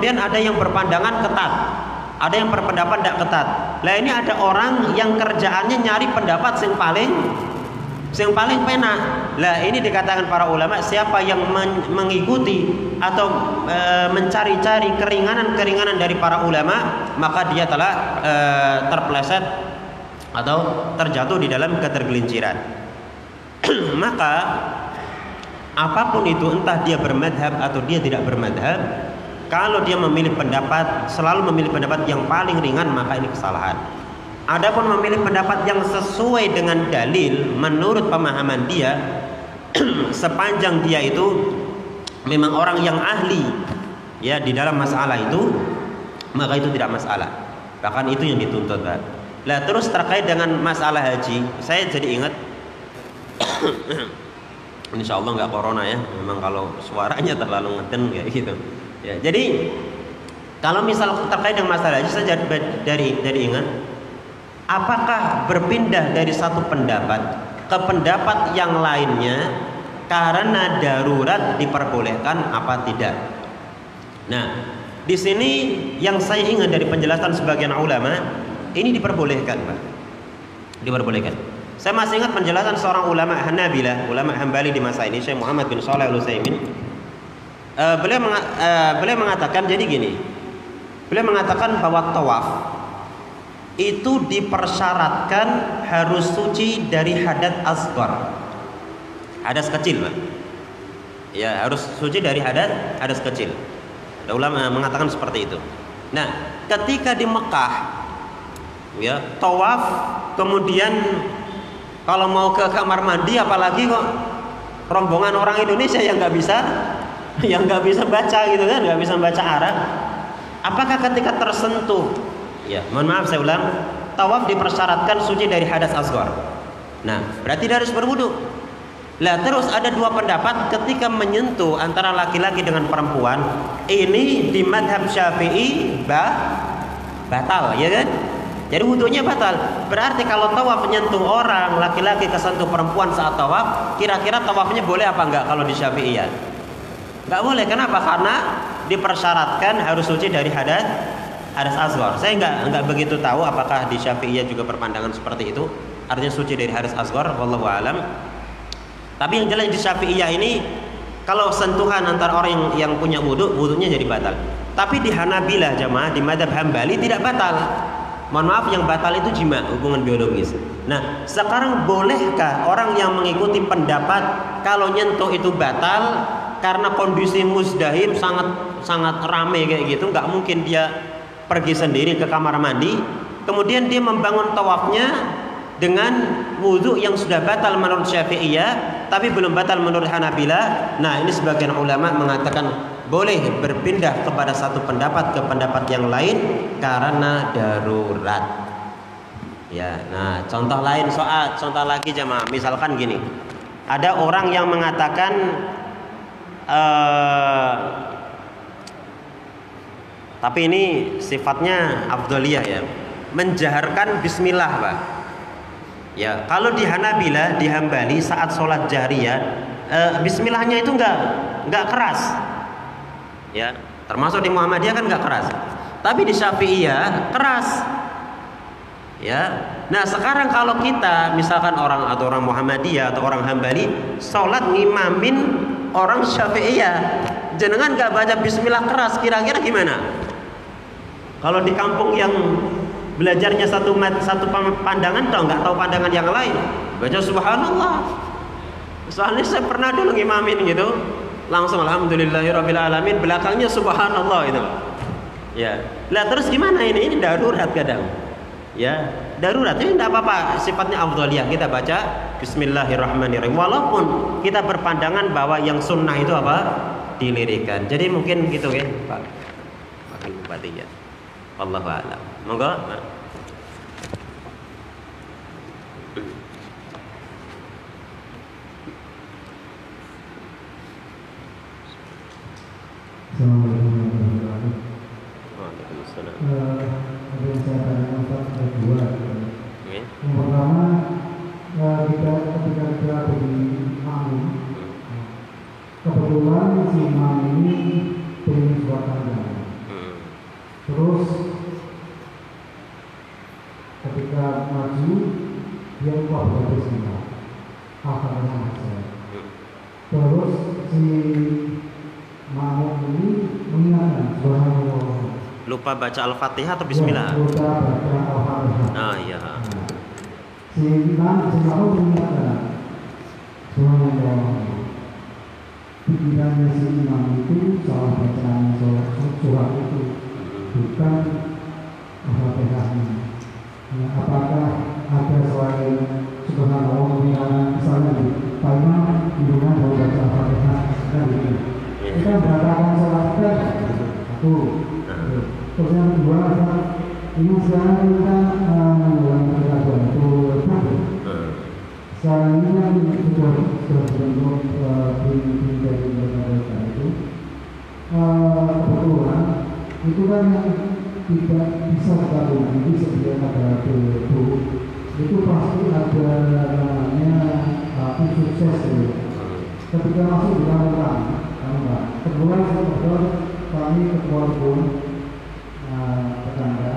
kemudian ada yang berpandangan ketat. Ada yang berpendapat tidak ketat. Lah ini ada orang yang kerjaannya nyari pendapat yang paling yang paling penak. Lah ini dikatakan para ulama siapa yang men mengikuti atau e, mencari-cari keringanan-keringanan dari para ulama maka dia telah e, terpleset atau terjatuh di dalam ketergelinciran. Maka apa pun itu entah dia bermadhab atau dia tidak bermadhab kalau dia memilih pendapat, selalu memilih pendapat yang paling ringan, maka ini kesalahan. Adapun memilih pendapat yang sesuai dengan dalil menurut pemahaman dia, sepanjang dia itu memang orang yang ahli ya di dalam masalah itu, maka itu tidak masalah. Bahkan itu yang dituntut, Pak. Lah terus terkait dengan masalah haji, saya jadi ingat Insya Allah nggak corona ya. Memang kalau suaranya terlalu ngeden kayak gitu. Ya, jadi kalau misal terkait dengan masalah haji saya dari dari ingat apakah berpindah dari satu pendapat ke pendapat yang lainnya karena darurat diperbolehkan apa tidak? Nah, di sini yang saya ingat dari penjelasan sebagian ulama ini diperbolehkan, Pak. Diperbolehkan. Saya masih ingat penjelasan seorang ulama Hanabilah, ulama Hambali di masa ini, Syekh Muhammad bin Shalih Al-Utsaimin uh, beliau meng, uh, beliau mengatakan jadi gini. Beliau mengatakan bahwa tawaf itu dipersyaratkan harus suci dari hadat asgar. Hadas kecil, Pak. Ya, harus suci dari hadat hadas kecil. Ada ulama mengatakan seperti itu. Nah, ketika di Mekah ya, tawaf kemudian kalau mau ke kamar mandi apalagi kok rombongan orang Indonesia yang nggak bisa yang nggak bisa baca gitu kan nggak bisa baca Arab. Apakah ketika tersentuh? Ya mohon maaf saya ulang. Tawaf dipersyaratkan suci dari hadas asgar nah berarti dia harus berwudu. Lah terus ada dua pendapat ketika menyentuh antara laki-laki dengan perempuan. Ini di madhab syafi'i bah, batal ya kan? Jadi wudhunya batal. Berarti kalau tawaf menyentuh orang laki-laki kesentuh perempuan saat tawaf kira-kira tawafnya boleh apa enggak kalau di syafi'iyah Nggak boleh. Kenapa? Karena dipersyaratkan harus suci dari hadas hadas asghar. Saya nggak nggak begitu tahu apakah di Syafi'iyah juga perpandangan seperti itu. Artinya suci dari hadas asghar, wallahu alam. Tapi yang jelas di Syafi'iyah ini kalau sentuhan antara orang yang, yang punya wudhu, wudhunya jadi batal. Tapi di Hanabilah jamaah di madhab Hambali tidak batal. Mohon maaf yang batal itu jima hubungan biologis. Nah, sekarang bolehkah orang yang mengikuti pendapat kalau nyentuh itu batal karena kondisi musdahim sangat sangat rame kayak gitu nggak mungkin dia pergi sendiri ke kamar mandi. Kemudian dia membangun tawafnya dengan wudhu yang sudah batal menurut Syafi'iyah tapi belum batal menurut Hanabila nah ini sebagian ulama mengatakan boleh berpindah kepada satu pendapat ke pendapat yang lain karena darurat. Ya nah contoh lain soal contoh lagi jemaah. Misalkan gini ada orang yang mengatakan uh, tapi ini sifatnya afdoliyah ya. Menjaharkan bismillah pak. Ya kalau di Hanabila di Hambali saat sholat jahriyah uh, bismillahnya itu enggak enggak keras. Ya termasuk di Muhammadiyah kan enggak keras. Tapi di Syafi'iyah keras. Ya nah sekarang kalau kita misalkan orang atau orang Muhammadiyah atau orang Hambali sholat ngimamin orang Syafi'iyah. Jenengan gak baca bismillah keras kira-kira gimana? Kalau di kampung yang belajarnya satu satu pandangan tau nggak tahu pandangan yang lain. Baca subhanallah. Soalnya saya pernah dulu ngimamin gitu. Langsung alhamdulillahirabbil alamin belakangnya subhanallah itu ya. Lah terus gimana ini? Ini darurat kadang. Ya darurat ini tidak apa-apa. Sifatnya afdaliyah kita baca Bismillahirrahmanirrahim. Walaupun kita berpandangan bahwa yang sunnah itu apa? Dilirikan. Jadi mungkin gitu ya Pak. Wakil Bupati ya Allah a'lam. Monggo. Nah. Suara panjang. terus ketika maju dia lupa baca bismillah alhamdulillah terus si makmum ini mengingatkan subhanallah. Lupa baca al-fatihah atau bismillah? Ya, lupa baca alhamdulillah ah iya. Si imam si mengingatkan subhanallah pikirannya si imam itu salah bacaan surat, itu bukan al-fatihahnya Ya, apakah ada selain subhanallah mengingatkan misalnya di Pak Imam di rumah mau baca al-fatihah kan gitu kita beratakan sholat kan satu terus yang kedua ini sekarang tidak bisa kita tunggu sebelum ada BU itu pasti ada namanya uh, tim sukses gitu ketika masuk di kami Pak, kebetulan saya kebetulan kami ketua pun tetangga.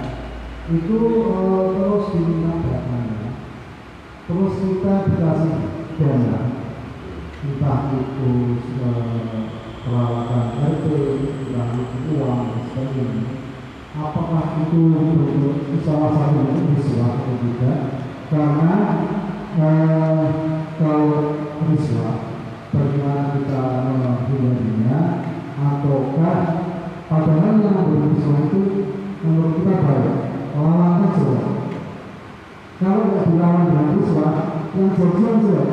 Itu eh, terus diminta datanya, terus kita dikasih dana, entah itu eh, peralatan RT, entah itu uang sebagainya. Apakah itu bentuk salah satu riswah atau tidak? Karena eh, kalau riswah bagaimana kita menghindarinya? Ataukah padahal yang beriswa itu menurut kita baik lawan saja kalau tidak dilawan dengan riswa yang jauh-jauh saja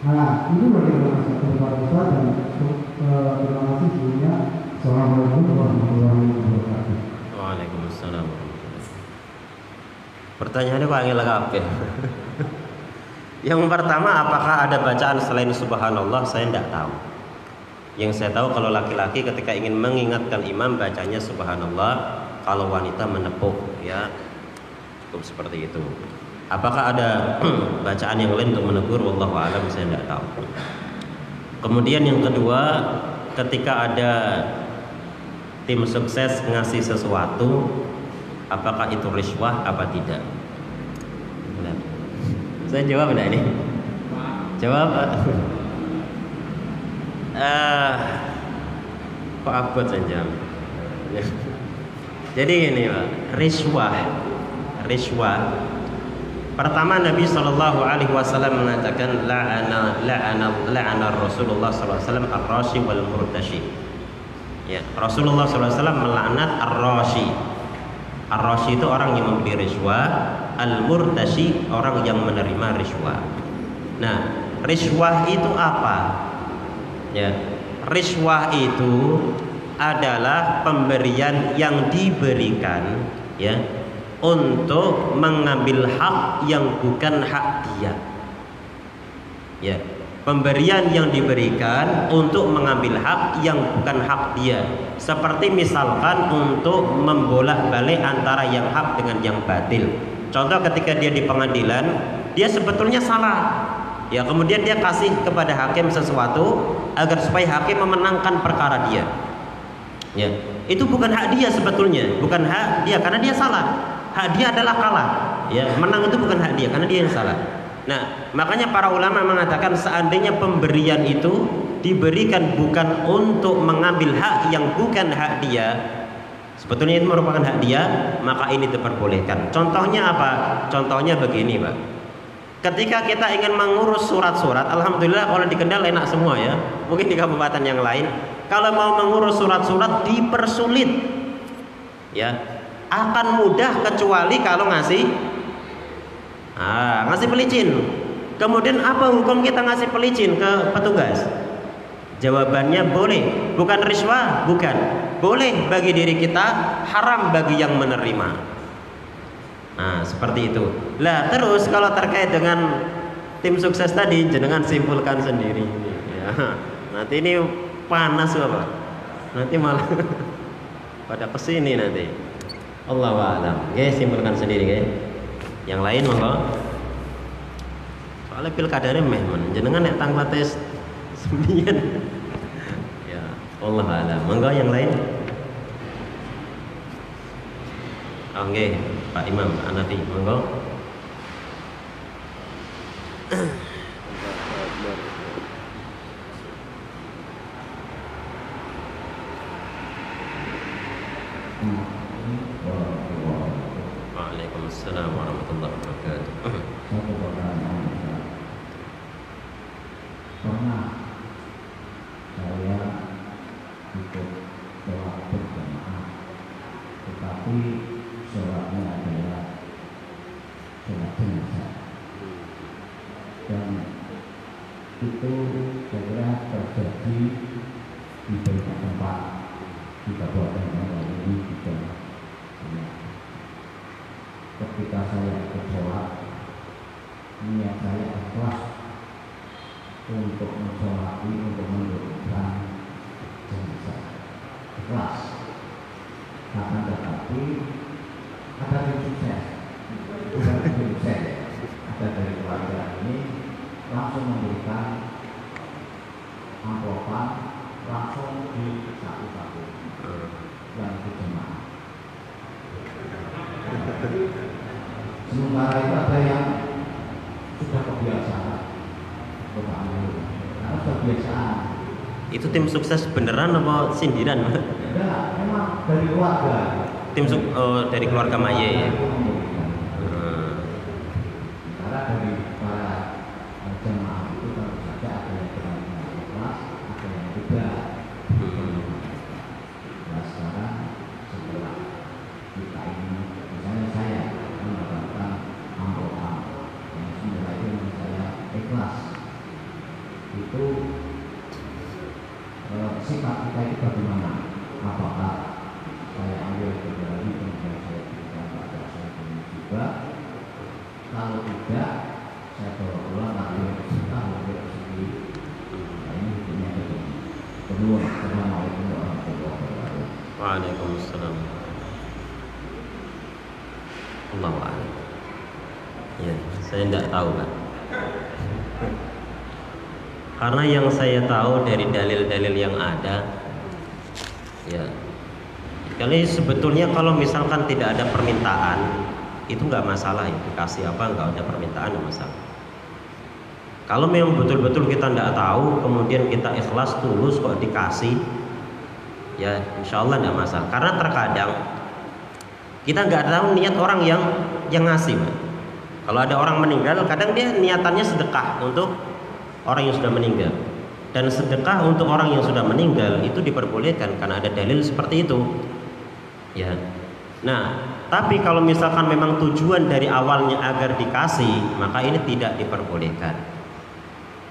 nah ini bagaimana? Kepada Ustaz dan eh, terima kasih sebelumnya Waalaikumsalam Pertanyaannya kok angel kabeh. Yang pertama, apakah ada bacaan selain subhanallah? Saya tidak tahu. Yang saya tahu kalau laki-laki ketika ingin mengingatkan imam bacanya subhanallah, kalau wanita menepuk ya. Cukup seperti itu. Apakah ada bacaan yang lain untuk menegur? Wallahu a'lam saya tidak tahu. Kemudian yang kedua, ketika ada tim sukses ngasih sesuatu, apakah itu riswah apa tidak? Nah, saya jawab enggak ini? Jawab. Eh, kok abot saja. Jadi ini Pak, riswah. Riswah. Pertama Nabi Shallallahu Alaihi Wasallam mengatakan la'ana la'ana la'ana Rasulullah Sallallahu Alaihi Wasallam ar-rashi wal murtashi. Ya, Rasulullah SAW melaknat ar-rashi. Ar-rashi itu orang yang memberi riswah, al-murtashi orang yang menerima riswah. Nah, riswah itu apa? Ya, riswah itu adalah pemberian yang diberikan ya untuk mengambil hak yang bukan hak dia. Ya, pemberian yang diberikan untuk mengambil hak yang bukan hak dia. Seperti misalkan untuk membolak-balik antara yang hak dengan yang batil. Contoh ketika dia di pengadilan, dia sebetulnya salah. Ya, kemudian dia kasih kepada hakim sesuatu agar supaya hakim memenangkan perkara dia. Ya, itu bukan hak dia sebetulnya, bukan hak dia karena dia salah. Hak dia adalah kalah. Ya, menang itu bukan hak dia karena dia yang salah. Nah, makanya para ulama mengatakan seandainya pemberian itu diberikan bukan untuk mengambil hak yang bukan hak dia, sebetulnya itu merupakan hak dia, maka ini diperbolehkan. Contohnya apa? Contohnya begini, Pak. Ketika kita ingin mengurus surat-surat, alhamdulillah kalau di Kendal enak semua ya. Mungkin di kabupaten yang lain, kalau mau mengurus surat-surat dipersulit. Ya, akan mudah kecuali kalau ngasih ah, ngasih pelicin. Kemudian apa hukum kita ngasih pelicin ke petugas? Jawabannya boleh, bukan riswah, bukan. Boleh bagi diri kita, haram bagi yang menerima. Nah, seperti itu. Lah, terus kalau terkait dengan tim sukses tadi, jenengan simpulkan sendiri. Ya. Nanti ini panas apa? Nanti malah pada ke sini nanti. Allah alam. Oke, simpulkan sendiri ya. Yang lain monggo. Soalnya pilkadanya meh men. Jenengan nek tanggal tes sembilan. ya, Allah alam. Monggo yang lain. Oke, Pak Imam Anafi, monggo. Waalaikumsalam warahmatullahi wabarakatuh. Saya ikut itu kira terjadi di banyak tempat. Di Kabupaten juga banyak ketika saya ikut sholat niat saya ikhlas untuk mensolati untuk mendudukkan jenazah ikhlas akan tetapi ada tim sukses bukan tim sukses ada dari keluarga ini langsung memberikan amplopan langsung di satu-satu yang itu jemaah Sementara itu ada yang sudah kebiasaan bertamu, karena sudah kebiasaan. Itu tim sukses beneran apa sindiran? Enggak, memang dari keluarga. Tim suk- oh, dari keluarga Maye ya. Hmm. Sementara dari para jemaah itu tentu saja ada yang benar-benar ikhlas, ada yang tidak. Hmm. Nah sekarang setelah kita ini, misalnya saya mendapatkan amplopan yang sebenarnya itu yang saya ikhlas itu eh, sifat kita itu bagaimana? Apakah saya ambil kembali kemudian saya berikan pada saya punya juga? Kalau tidak, saya bawa pulang ambil kita ambil sendiri. Nah ini hukumnya itu. Kedua, Assalamualaikum warahmatullahi wabarakatuh. Waalaikumsalam. Allah a'lam. Ya, saya tidak tahu, Pak. Karena yang saya tahu dari dalil-dalil yang ada, ya, kali sebetulnya kalau misalkan tidak ada permintaan, itu nggak masalah ya, dikasih apa nggak ada permintaan nggak masalah. Kalau memang betul-betul kita tidak tahu, kemudian kita ikhlas tulus kok dikasih, ya insya Allah tidak masalah. Karena terkadang kita nggak tahu niat orang yang yang ngasih Pak. kalau ada orang meninggal kadang dia niatannya sedekah untuk orang yang sudah meninggal. Dan sedekah untuk orang yang sudah meninggal itu diperbolehkan karena ada dalil seperti itu. Ya. Nah tapi kalau misalkan memang tujuan dari awalnya agar dikasih maka ini tidak diperbolehkan.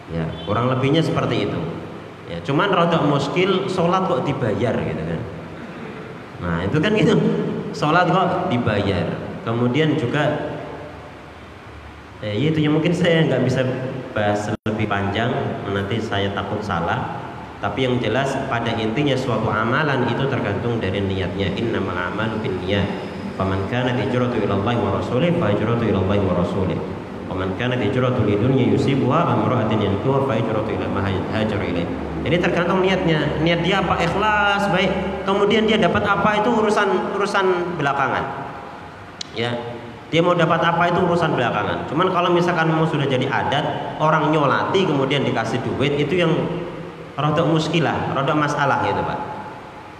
Ya kurang lebihnya seperti itu ya cuman rada muskil sholat kok dibayar gitu kan. Nah itu kan gitu. Sholat kok dibayar. Kemudian juga eh, itu yang mungkin saya nggak bisa bahas lebih panjang. Nanti saya takut salah. Tapi yang jelas pada intinya suatu amalan itu tergantung dari niatnya. Innamal a'malu binniyat. Faman kana hijratu ila Allah wa rasulih fa hijratu wa rasulih waman kana hijratu lidunya yusibuha amra'atin yankuha fa hijratu ila ma hajar ilaih jadi tergantung niatnya. Niat dia apa? Ikhlas baik. Kemudian dia dapat apa? Itu urusan urusan belakangan. Ya. Dia mau dapat apa? Itu urusan belakangan. Cuman kalau misalkan mau sudah jadi adat orang nyolati kemudian dikasih duit itu yang rada muskilah rada masalah gitu pak.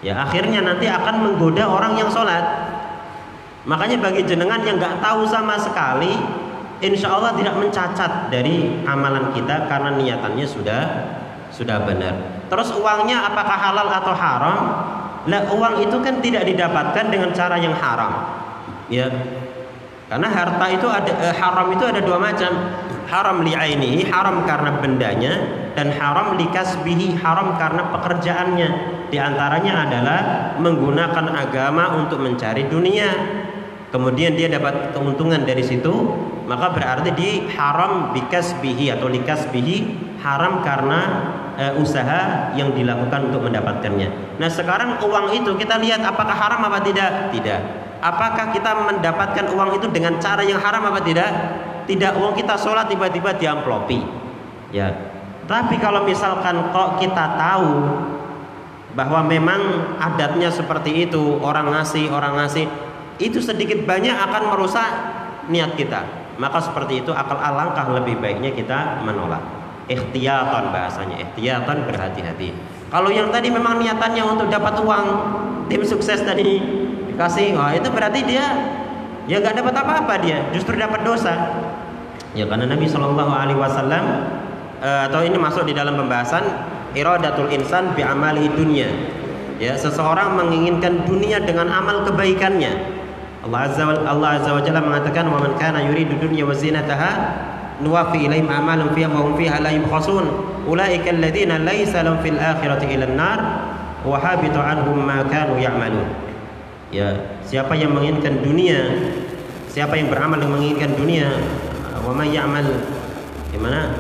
Ya akhirnya nanti akan menggoda orang yang sholat. Makanya bagi jenengan yang nggak tahu sama sekali insya Allah tidak mencacat dari amalan kita karena niatannya sudah sudah benar. Terus uangnya apakah halal atau haram? Lah uang itu kan tidak didapatkan dengan cara yang haram. Ya. Karena harta itu ada eh, haram itu ada dua macam. Haram li'ainihi haram karena bendanya dan haram likasbihi haram karena pekerjaannya. Di antaranya adalah menggunakan agama untuk mencari dunia kemudian dia dapat keuntungan dari situ maka berarti di haram bikasbihi atau likasbihi haram karena e, usaha yang dilakukan untuk mendapatkannya. Nah sekarang uang itu kita lihat apakah haram apa tidak? Tidak. Apakah kita mendapatkan uang itu dengan cara yang haram apa tidak? Tidak. Uang kita sholat tiba-tiba diamplopi. Ya. Tapi kalau misalkan kok kita tahu bahwa memang adatnya seperti itu orang ngasih orang ngasih itu sedikit banyak akan merusak niat kita. Maka seperti itu akal alangkah lebih baiknya kita menolak. Ikhtiyatan bahasanya, ikhtiyatan berhati-hati. Kalau yang tadi memang niatannya untuk dapat uang, tim sukses tadi dikasih, wah itu berarti dia ya nggak dapat apa-apa dia, justru dapat dosa. Ya karena Nabi Shallallahu Alaihi Wasallam eh, atau ini masuk di dalam pembahasan iradatul insan bi amali dunia. Ya, seseorang menginginkan dunia dengan amal kebaikannya. Allah Azza wa Allah Azza wa Jalla mengatakan wa man kana yuridu dunya wa zinataha nuwafi ilaihim a'malahum fiha wa hum fiha la yubkhasun ulaika alladziina laysa lahum fil akhirati ila an-nar wa habitu anhum ma kanu ya'malun. Ya, siapa yang menginginkan dunia, siapa yang beramal yang menginginkan dunia, wa may ya'mal gimana?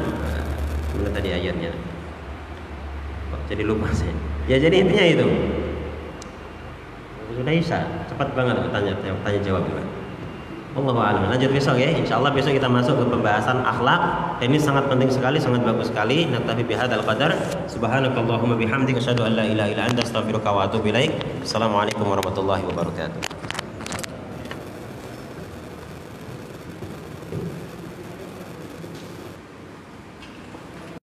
Mana tadi ayatnya? Jadi lupa saya. Ya jadi intinya itu. Sudah Isa, cepat banget tanya tanya jawab juga. Allah alam. Lanjut besok ya. Insya Allah besok kita masuk ke pembahasan akhlak. Ini sangat penting sekali, sangat bagus sekali. Naktafi bihadzal qadar. Subhanakallahumma bihamdika asyhadu an la ilaha illa anta astaghfiruka wa atubu ilaik. Assalamualaikum warahmatullahi wabarakatuh.